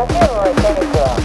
だけを置いてると。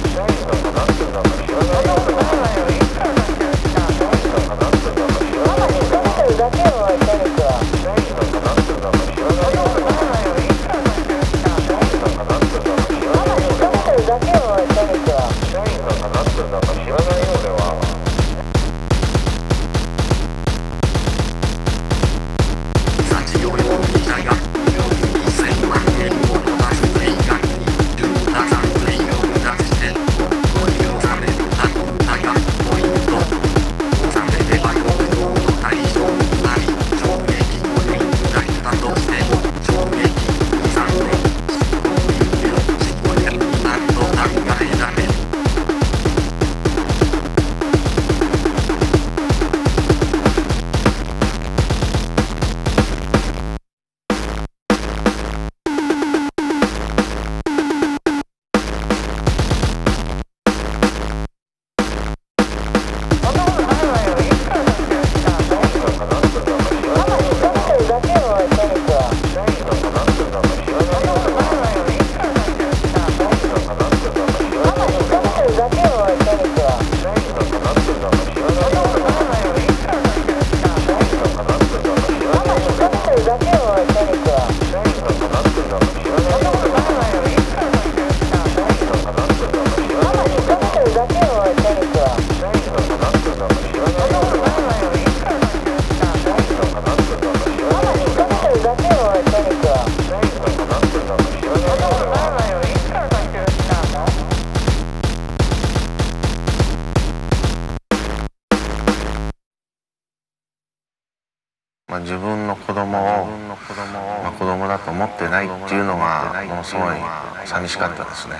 まあ、自分の子供をまあ、子供だと思ってないっていうのがものすごい寂しかったですね